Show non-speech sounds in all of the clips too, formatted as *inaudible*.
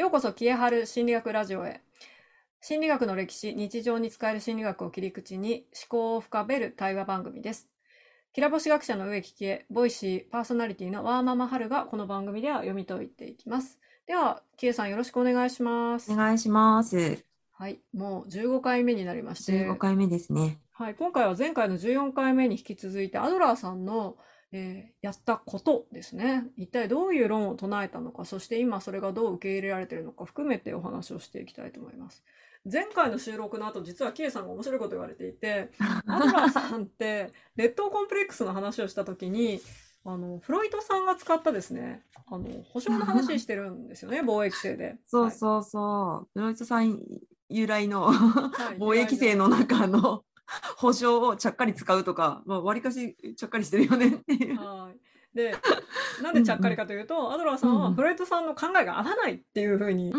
ようこそ、キエハル心理学ラジオへ。心理学の歴史、日常に使える心理学を切り口に思考を深める対話番組です。きらぼし学者の植木喜恵、ボイシーパーソナリティのワーママハルがこの番組では読み解いていきます。では、喜恵さんよろしくお願いします。お願いします。はい、もう15回目になりまして。15回目ですね。はい、今回は前回の14回目に引き続いてアドラーさんのえー、やったことですね。一体どういう論を唱えたのか、そして今それがどう受け入れられているのか含めてお話をしていきたいと思います。前回の収録の後、実はキエさんが面白いこと言われていて、*laughs* アドラーさんって劣等コンプレックスの話をした時に、あの、フロイトさんが使ったですね、あの、保証の話してるんですよね、貿易制で。そうそうそう。はい、フロイトさん由来の *laughs* 貿易制の中の保証をちゃっかり使うとか、まあ、割かしちゃっかりしてるよね。っていう。はい。で *laughs* なんでちゃっかりかというと、うんうん、アドラーさんはフレッドさんの考えが合わないっていうふうに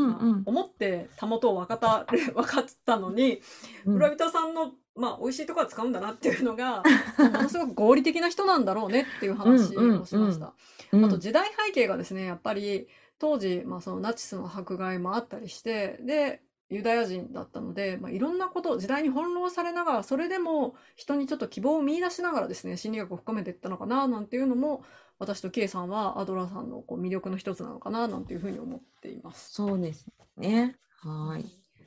思ってたもとを分かった分かったのに、うん、フレッドさんのまあ美味しいところは使うんだなっていうのが *laughs* ものすごく合理的な人なんだろうねっていう話をしました。あと時代背景がですねやっぱり当時、まあ、そのナチスの迫害もあったりしてでユダヤ人だったので、まあ、いろんなこと、時代に翻弄されながら、それでも人にちょっと希望を見出しながらですね、心理学を深めていったのかな、なんていうのも、私と K さんはアドラーさんのこう魅力の一つなのかな、なんていうふうに思っています。そうですね。はい。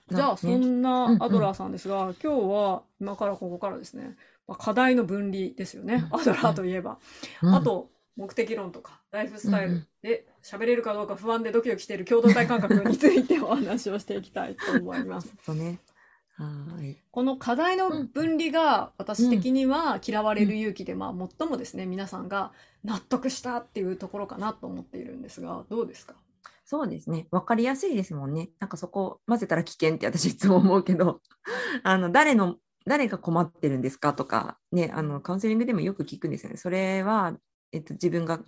じゃあ、そんなアドラーさんですが、うんうん、今日は今からここからですね、まあ、課題の分離ですよね、アドラーといえば。うん、あと、目的論とかライフスタイルで喋れるかどうか不安でドキドキしている共同体感覚についてお話をしていきたいと思います。*laughs* そうね。はい。この課題の分離が私的には嫌われる勇気で、まあ最もですね皆さんが納得したっていうところかなと思っているんですがどうですか？そうですね。分かりやすいですもんね。なんかそこ混ぜたら危険って私いつも思うけど *laughs* あの誰の誰が困ってるんですかとかねあのカウンセリングでもよく聞くんですよね。それはえっと、自分が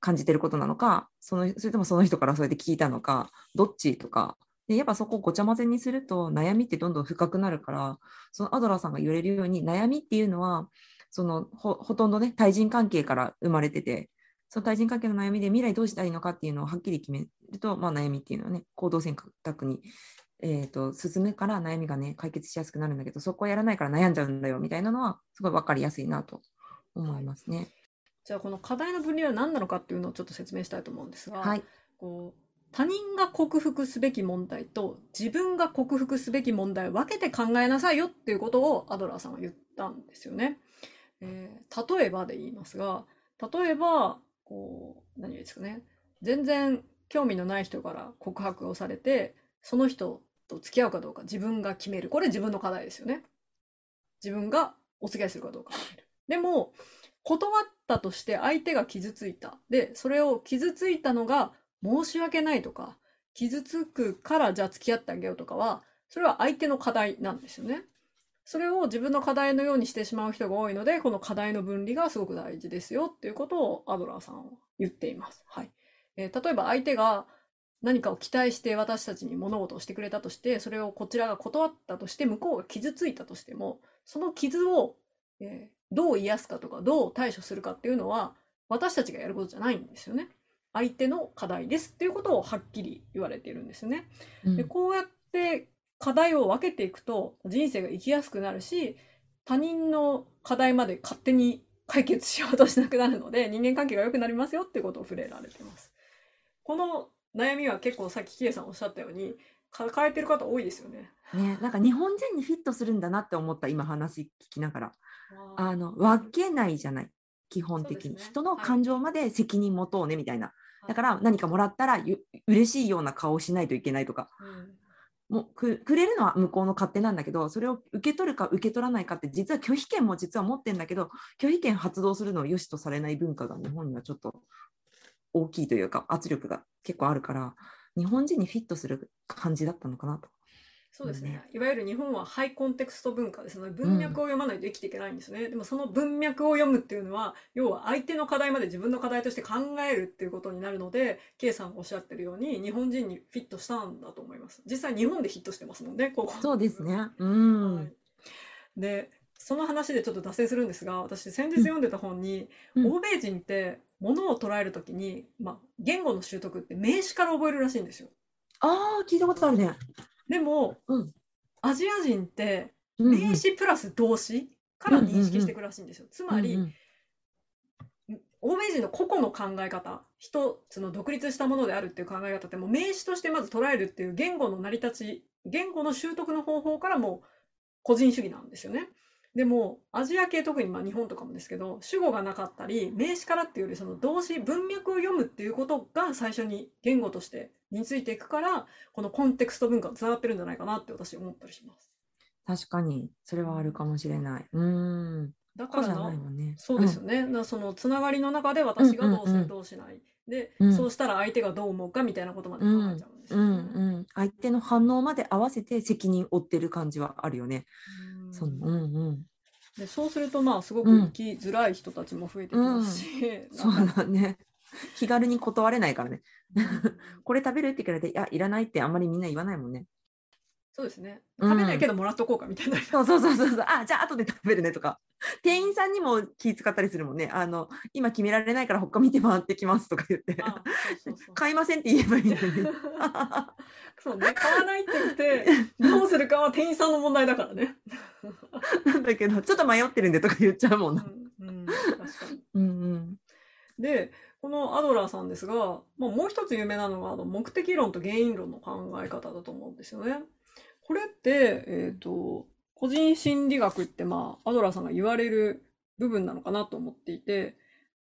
感じてることなのかそのそれともその人からそうやって聞いたのかどっちとかでやっぱそこをごちゃ混ぜにすると悩みってどんどん深くなるからそのアドラーさんが言われるように悩みっていうのはそのほとんどね対人関係から生まれててその対人関係の悩みで未来どうしたらいいのかっていうのをはっきり決めると、まあ、悩みっていうのはね行動選択に、えーと、進むから悩みがね解決しやすくなるんだけどそこをやらないから悩んじゃうんだよみたいなのはすごい分かりやすいなと思いますね。じゃあこの課題の分離は何なのかっていうのをちょっと説明したいと思うんですが、はい、こう他人が克服すべき問題と自分が克服すべき問題を分けて考えなさいよっていうことをアドラーさんは言ったんですよね。えー、例えばで言いますが例えばこう何ですかね全然興味のない人から告白をされてその人と付き合うかどうか自分が決めるこれ自分の課題ですよね。自分がお付き合いするかどうか決める。でも断ったとして相手が傷ついた。で、それを傷ついたのが申し訳ないとか、傷つくからじゃあ付き合ってあげようとかは、それは相手の課題なんですよね。それを自分の課題のようにしてしまう人が多いので、この課題の分離がすごく大事ですよっていうことをアドラーさんは言っています。はい。えー、例えば相手が何かを期待して私たちに物事をしてくれたとして、それをこちらが断ったとして、向こうが傷ついたとしても、その傷を、えー、どう癒すかとか、どう対処するかっていうのは、私たちがやることじゃないんですよね。相手の課題ですっていうことをはっきり言われているんですね。うん、でこうやって課題を分けていくと人生が生きやすくなるし他人の課題まで勝手に解決しようとしなくなるので人間関係が良くなりますよっていうことを触れられてます。この悩みは結構さっきキエさんおっしゃったように抱えてる方多いですよね。ねなんか日本人にフィットするんだなって思った今話聞きながら。あの分けないじゃない基本的に、ね、人の感情まで責任持とうねみたいな、はい、だから何かもらったら嬉しいような顔をしないといけないとか、うん、もうくれるのは向こうの勝手なんだけどそれを受け取るか受け取らないかって実は拒否権も実は持ってるんだけど拒否権発動するのを良しとされない文化が日本にはちょっと大きいというか圧力が結構あるから日本人にフィットする感じだったのかなとそうですね、ね、いわゆる日本はハイコンテクスト文化ですので文脈を読まないと生きていけないんですね、うん、でもその文脈を読むっていうのは要は相手の課題まで自分の課題として考えるっていうことになるので K さんがおっしゃってるように日本人にフィットしたんだと思います。実際日本でヒットしてますもんねここ。そうですね。うん、はい、でその話でちょっと脱線するんですが私先日読んでた本に、うん、欧米人ってものを捉えるときに、まあ、言語の習得って名詞から覚えるらしいんですよ。ああ、聞いたことあるね。でも、うんアジア人って名詞プラス動詞から認識していくらしいんですよ。つまり、うんうん欧米人の個々の考え方一つの独立したものであるっていう考え方ってもう名詞としてまず捉えるっていう言語の成り立ち言語の習得の方法からも個人主義なんですよね。でもアジア系特にまあ日本とかもですけど主語がなかったり名詞からっていうよりその動詞文脈を読むっていうことが最初に言語として身についていくからこのコンテクスト文化がつながってるんじゃないかなって私思ったりします。確かに、それはあるかもしれない。うん。だからなね。そうですよね。だからそのつながりの中で私がどうする、どうしない。で、うんそうしたら相手がどう思うかみたいなことまで考えちゃうんですうんよね。うん、相手の反応まで合わせて責任を負ってる感じはあるよね。うんそのうんうん、でそうするとまあすごくうん生きづらい人たちも増えてきますし、そうだね。気軽に断れないからね。うん *laughs* これ食べるって聞かれて、いや、いらないってあんまりみんな言わないもんね。そうですね。うん食べないけどもらっとこうかみたいな。そうそうそうそうそう。あ、じゃあ後で食べるねとか。*laughs* 店員さんにも気使ったりするもんね。あの、今決められないから他見て回ってきますとか言って。買いませんって言えばいいのに。*laughs* そうね、買わないって言って、どうするかは店員さんの問題だからね。*laughs* なんだけど、ちょっと迷ってるんでとか言っちゃうもんな。うんうん、確かに。うんうん。で、このアドラーさんですが、まあ、もう一つ有名なのがあの目的論と原因論の考え方だと思うんですよね。これって、えっ、と、個人心理学って、まあ、アドラーさんが言われる部分なのかなと思っていて、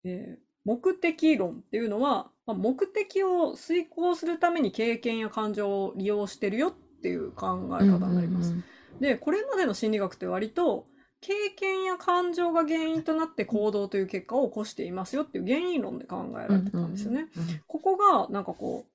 えー目的論っていうのは、まあ、目的を遂行するために経験や感情を利用してるよっていう考え方になります。で、これまでの心理学って割と、経験や感情が原因となって行動という結果を起こしていますよっていう原因論で考えられてたんですよね。ここがなんかこう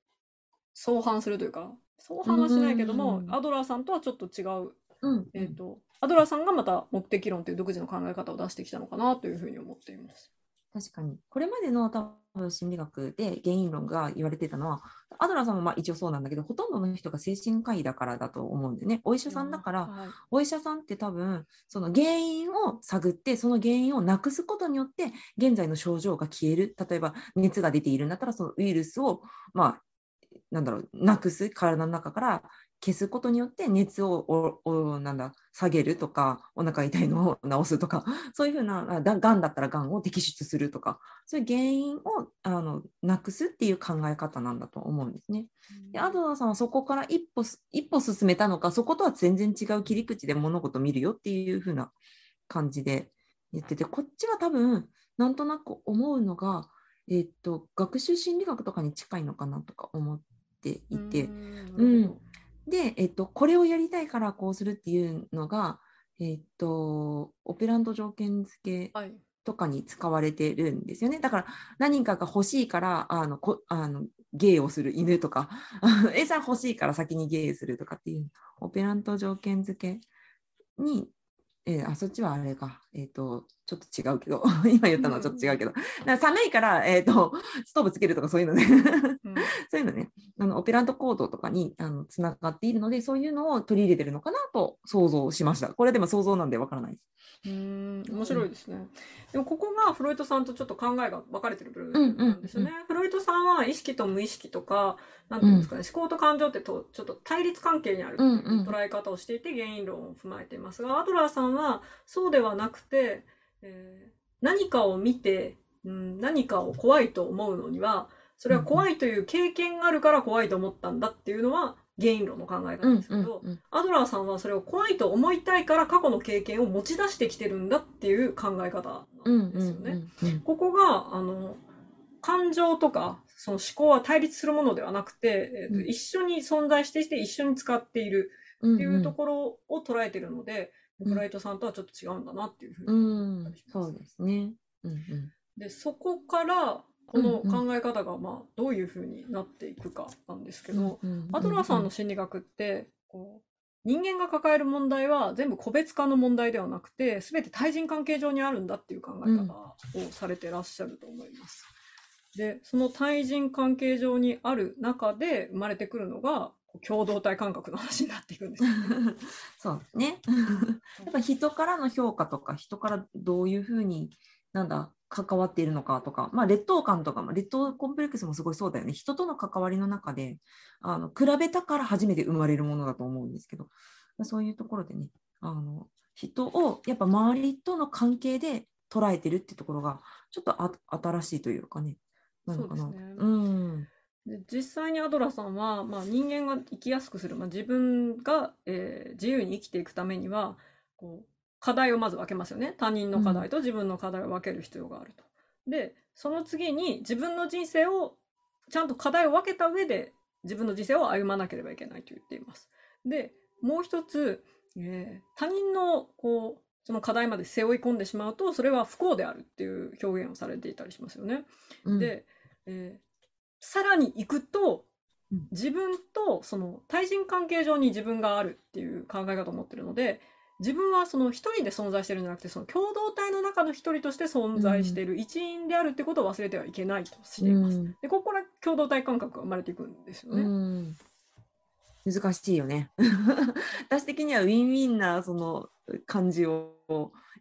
相反するというか相反はしないけども、うんアドラーさんとはちょっと違う、うんうん。えー、とアドラーさんがまた目的論という独自の考え方を出してきたのかなというふうに思っています。確かに。これまでの多分心理学で原因論が言われてたのは、アドラーさんもまあ一応そうなんだけど、ほとんどの人が精神科医だからだと思うんでね。お医者さんだから、はいお医者さんって多分、その原因を探って、その原因をなくすことによって、現在の症状が消える。例えば、熱が出ているんだったら、そのウイルスを、まあ、なんだろう、なくす、体の中から消すことによって、熱をおおなんだ下げるとか、お腹痛いのを治すとか、*laughs* そういうふうな、がんだったらがんを摘出するとか、そういう原因をあのなくすっていう考え方なんだと思うんですね。でアドナーさんはそこから一歩す一歩進めたのか、そことは全然違う切り口で物事を見るよっていう風な感じで言ってて、こっちは多分、なんとなく思うのが、えっと、学習心理学とかに近いのかなとか思っていて、うんで、えっと、これをやりたいからこうするっていうのが、えっと、オペラント条件付けはいとかに使われてるんですよね。だから何かが欲しいからあのこあの芸をする犬とか *laughs* 餌欲しいから先に芸するとかっていうオペラント条件付けに、えーあそっちはあれか、えっとちょっと違うけど。*laughs* 今言ったのはちょっと違うけど、だから寒いから、えっと *laughs* ストーブつけるとかそういうのね。うん。*laughs* そういうのね。あのオペラントコードとかにあのつながっているのでそういうのを取り入れてるのかなと想像しました。これでも想像なんでわからないです。うーん。面白いですね。でもここがフロイトさんとちょっと考えが分かれてる部うん分うん。なんですよね。フロイトさんは意識と無意識とか、なんていうんですかね、思考と感情ってとちょっと対立関係にある捉え方をしていて原因論を踏まえていますが、アドラーさんはそうではなくて、えー何かを見て、うん、何かを怖いと思うのには、それは怖いという経験があるから怖いと思ったんだっていうのは原因論の考え方うんですけど、うんうんアドラーさんはそれを怖いと思いたいから過去の経験を持ち出してきてるんだっていう考え方なんですよね。うんうんここがあの感情とかその思考は対立するものではなくて、えーとうん。一緒に存在していて一緒に使っているうんっていうところを捉えてるので、うんブライトさんとはちょっと違うんだなっていうふうにう思ったんりします。そうですね。うんうんでそこからこのうんうん考え方がまあどういうふうになっていくかなんですけど、うんうんアドラーさんの心理学ってこう人間が抱える問題は全部個別化の問題ではなくて全て対人関係上にあるんだっていう考え方をされてらっしゃると思います。でその対人関係上にある中で生まれてくるのが共同体感覚の話になっていくんです。*laughs* そうね。やっぱ人からの評価とか人からどういうふうになんだ関わっているのかとか、まあ、劣等感とかも劣等コンプレックスもすごいそうだよね人との関わりの中であの比べたから初めて生まれるものだと思うんですけどそういうところでねあの人をやっぱ周りとの関係で捉えてるってところがちょっとあ新しいというかねなのかな。そうですねうんで実際にアドラさんは、まあ、人間が生きやすくする、まあ、自分が、えー自由に生きていくためにはこう課題をまず分けますよね他人の課題と自分の課題を分ける必要があると。でその次に自分の人生をちゃんと課題を分けた上で自分の人生を歩まなければいけないと言っています。でもう一つ、えー他人のこうその課題まで背負い込んでしまうとそれは不幸であるっていう表現をされていたりしますよね。うんで、えーさらに行くとうん自分とその対人関係上に自分があるっていう考え方を持ってるので自分はその一人で存在してるんじゃなくてその共同体の中の一人として存在している一員であるってことを忘れてはいけないとしています。うんでここから共同体感覚が生まれていくんですよね。うん難しいよね。*laughs* 私的にはウィンウィンなその感じを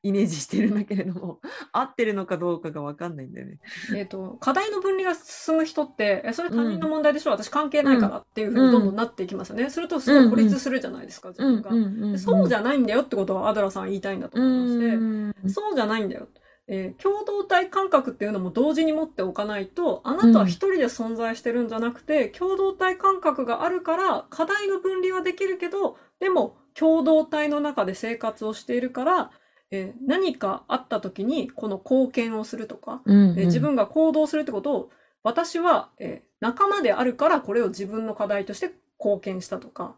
イメージしてるんだけれども合ってるのかどうかが分かんないんだよね。えー、と課題の分離が進む人ってえそれ他人の問題でしょ、私関係ないからっていうふうにどんどんなっていきますよね。するとすごい孤立するじゃないですか、自分が。でそうじゃゃないんだよってことはアドラーさんは言いたいんだと思いまして、そうじゃないんだよ。えー共同体感覚っていうのも同時に持っておかないと、あなたは一人で存在してるんじゃなくて、共同体感覚があるから、課題の分離はできるけど、でも共同体の中で生活をしているから、えー何かあった時にこの貢献をするとか、えー自分が行動するってことを、私は、えー仲間であるからこれを自分の課題として貢献したとか、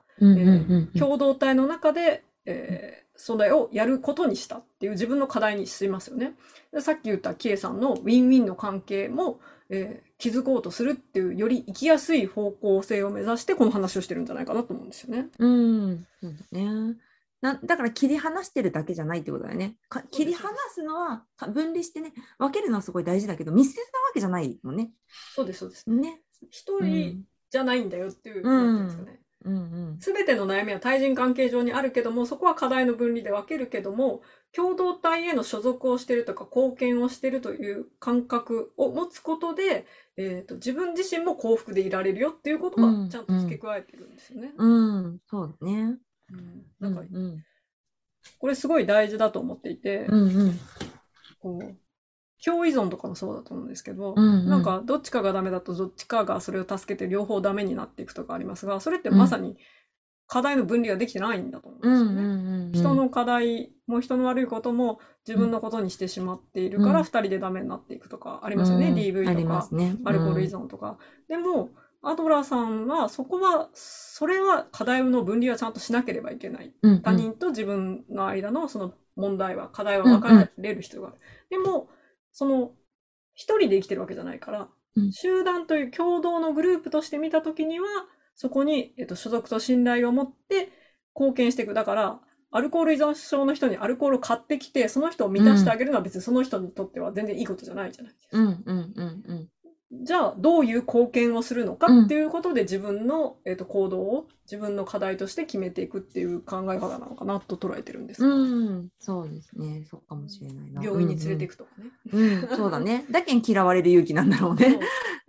共同体の中で、えーそれをやることにしたっていう自分の課題にしますよね。でさっき言ったキエさんのウィンウィンの関係も、えー築こうとするっていうより生きやすい方向性を目指してこの話をしてるんじゃないかなと思うんですよね。うん、そうだね。なだから切り離してるだけじゃないってことだよね。か切り離すのはか分離してね分けるのはすごい大事だけど見捨てたわけじゃないもんね。そうです、そうです。ね。一う人んじゃないんだよっていう、うんなんていうんですかね。うんうんすべての悩みは対人関係上にあるけども、そこは課題の分離で分けるけども、共同体への所属をしているとか貢献をしているという感覚を持つことで、えー、と自分自身も幸福でいられるよっていうことうんがちゃんと付け加えているんですよね。うん、そうだね。うん。なんかうんこれすごい大事だと思っていて、うんうん。こう共依存とかもそうだと思うんですけど、うんうん。なんかどっちかがダメだとどっちかがそれを助けて両方ダメになっていくとかありますが、それってまさに課題の分離ができてないんだと思うんうんですよね。うん人の課題も人の悪いことも自分のことにしてしまっているからうん。二人でダメになっていくとかありますよね、うん DV とかね。アルコール依存とか、でもアドラーさんはそこはそれは課題の分離はちゃんとしなければいけない。うんうん。他人と自分の間のその問題は課題は分かれる必要がある、でもその一人で生きてるわけじゃないから、うん。集団という共同のグループとして見たときにはそこに、えっと、所属と信頼を持って貢献していく。だからアルコール依存症の人にアルコールを買ってきてその人を満たしてあげるのは別にその人にとっては全然いいことじゃないじゃないですか。うんうんうんうんじゃあどういう貢献をするのかっていうことで自分の、えっと行動を自分の課題として決めていくっていう考え方なのかなと捉えてるんです、うん、そうですね。そうかもしれないな。病院に連れていくとかね。うんうん、うんそうだね。だけん嫌われる勇気なんだろうね。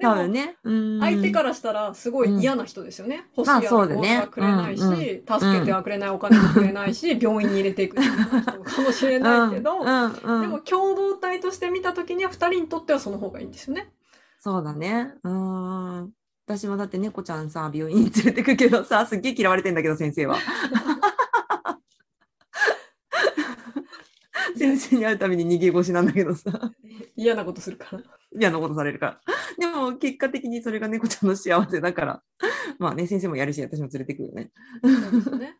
多分ね。うん相手からしたらすごい嫌な人ですよね。欲しいまあアルコールそうだねはくれないし、うんうん助けてはくれないお金もくれないし、病院に入れていく人かもしれないけど、うんうんうんでも共同体として見たときには2人にとってはその方がいいんですよね。そうだね。うん。私もだって猫ちゃんさ、病院に連れてくけどさ、*laughs* すっげえ嫌われてんだけど、先生は。*laughs* 先生に会うたびに逃げ腰なんだけどさ、嫌なことするから。嫌なことされるから。でも、結果的にそれが猫ちゃんの幸せだから、まあね、先生もやるし、私も連れてくよね。そうですよね。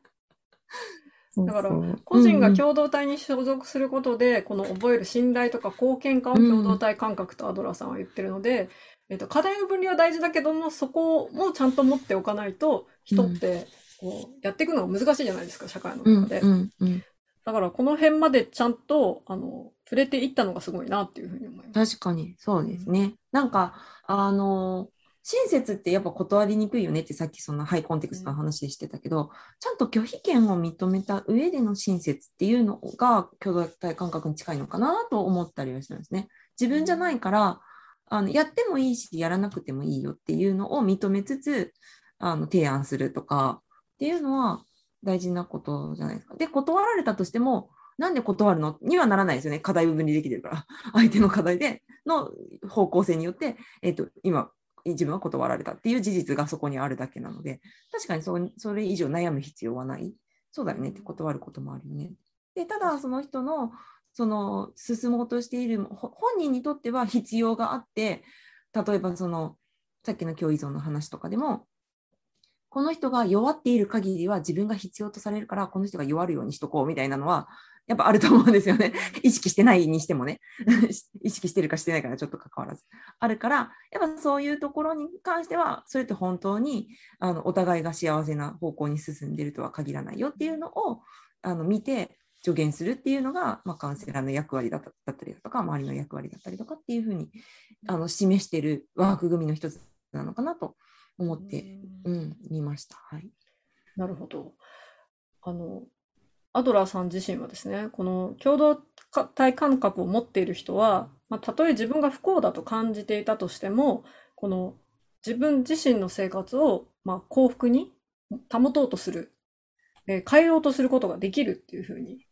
だから個人が共同体に所属することで、この覚える信頼とか貢献感を共同体感覚とアドラーさんは言ってるので、えっと、課題の分離は大事だけども、そこもちゃんと持っておかないと、人ってこうやっていくのが難しいじゃないですか、社会のうん中で。うんうん、だからこの辺までちゃんとあの触れていったのがすごいなっていうふうに思います。確かに、そうですね。なんか、あの、親切ってやっぱ断りにくいよねってさっきそのハイコンテクストの話でしてたけど、ちゃんと拒否権を認めた上での親切っていうのが共同体感覚に近いのかなと思ったりはしたんですね。自分じゃないからあのやってもいいしやらなくてもいいよっていうのを認めつつあの提案するとかっていうのは大事なことじゃないですか。で断られたとしてもなんで断るの？にはならないですよね。課題部分にできてるから。相手の課題での方向性によって、えっ、ー、と、今、自分は断られたっていう事実がそこにあるだけなので、確かにそそれ以上悩む必要はない。そうだよねって断ることもあるよね。で、ただその人の、その進もうとしている本人にとっては必要があって、例えばその、さっきの共依存の話とかでも、この人が弱っている限りは自分が必要とされるから、この人が弱るようにしとこうみたいなのは、やっぱあると思うんですよね。*laughs* 意識してないにしてもね。*laughs* 意識してるかしてないかはちょっと関わらず。あるから、やっぱそういうところに関しては、それって本当にあのお互いが幸せな方向に進んでるとは限らないよっていうのをあの見て、助言するっていうのが、まあ、カウンセラーの役割だったりだとか、周りの役割だったりとかっていうふうにあの示してる枠組みの一つなのかなと思って、うん、見ました。はい、なるほど。あのアドラーさん自身はですね、この共同体感覚を持っている人は、まあ、たとえ自分が不幸だと感じていたとしても、この自分自身の生活を、まあ、幸福に保とうとする、えー、変えようとすることができるっていうふうに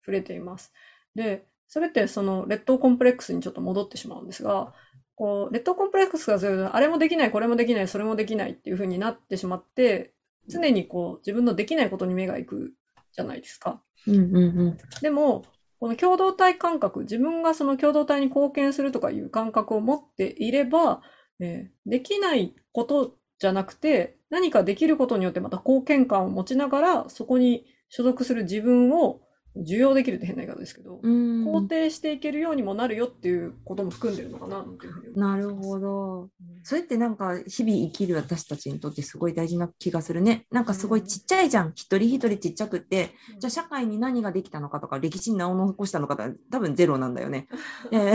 触れています。で、それってその劣等コンプレックスにちょっと戻ってしまうんですが、こう、劣等コンプレックスが強いあれもできない、これもできない、それもできないっていうふうになってしまって、常にこう、自分のできないことに目が行くじゃないですか。うんうんうん、でも、この共同体感覚、自分がその共同体に貢献するとかいう感覚を持っていれば、えー、できないことじゃなくて、何かできることによってまた貢献感を持ちながら、そこに所属する自分を受容できるって変な言い方ですけど、肯定していけるようにもなるよっていうことも含んでるのかなっていうふうになるほど。それってなんか日々生きる私たちにとってすごい大事な気がするね。なんかすごいちっちゃいじゃん。一人一人ちっちゃくって、じゃあ社会に何ができたのかとか、歴史に名を残したのか多分ゼロなんだよね。*laughs* えー、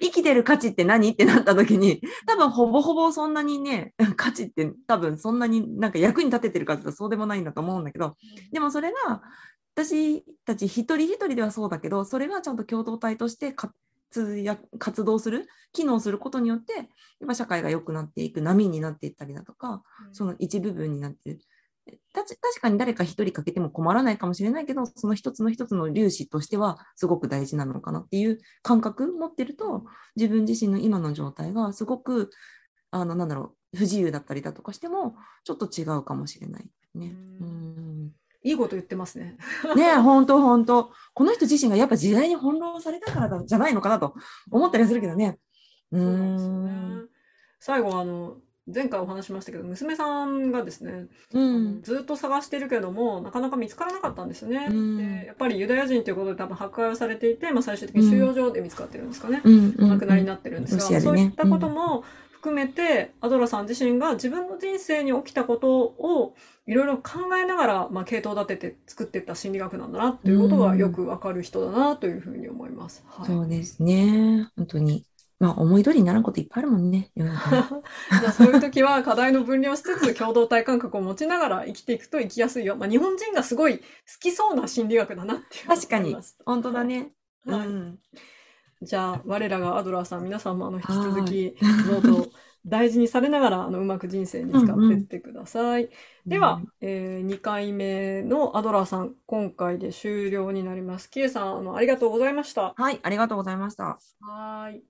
生きてる価値って何ってなった時に、多分ほぼほぼそんなにね、価値って多分そんなになんか役に立ててるかってそうでもないんだと思うんだけど、でもそれが私たち一人一人ではそうだけどそれがちゃんと共同体として活動する機能することによってやっぱ社会が良くなっていく波になっていったりだとか、うん、その一部分になってる。確かに誰か一人かけても困らないかもしれないけどその一つの一つの粒子としてはすごく大事なのかなっていう感覚持ってると自分自身の今の状態がすごくあのなんだろう不自由だったりだとかしてもちょっと違うかもしれないね。うんいいこと言ってますね。ね本当本当。この人自身がやっぱ時代に翻弄されたからじゃないのかなと思ったりするけどね。うん、ね、最後あの前回お話しましたけど娘さんがですね、うん、ずっと探してるけどもなかなか見つからなかったんですね、うん、でやっぱりユダヤ人ということで多分迫害をされていて、まあ、最終的に収容所で見つかってるんですかね、うん、お亡くなりになってるんですが、ね、そういったことも含めて、アドラさん自身が自分の人生に起きたことをいろいろ考えながら、まあ、系統立てて作っていった心理学なんだなっていうことがよくわかる人だなというふうに思います。はい、そうですね。本当に。まあ、思い通りにならんこといっぱいあるもんね。*laughs* じゃあそういう時は課題の分離をしつつ共同体感覚を持ちながら生きていくと生きやすいよ。まあ、日本人がすごい好きそうな心理学だなっていう確かに。本当だね。はい、うんじゃあ、我らがアドラーさん、皆さんもあの引き続き、ノート大事にされながら、あの、うまく人生に使っていってください。うんうん、では、えー、2回目のアドラーさん、今回で終了になります。キエさん、あの、ありがとうございました。はい、ありがとうございました。はい。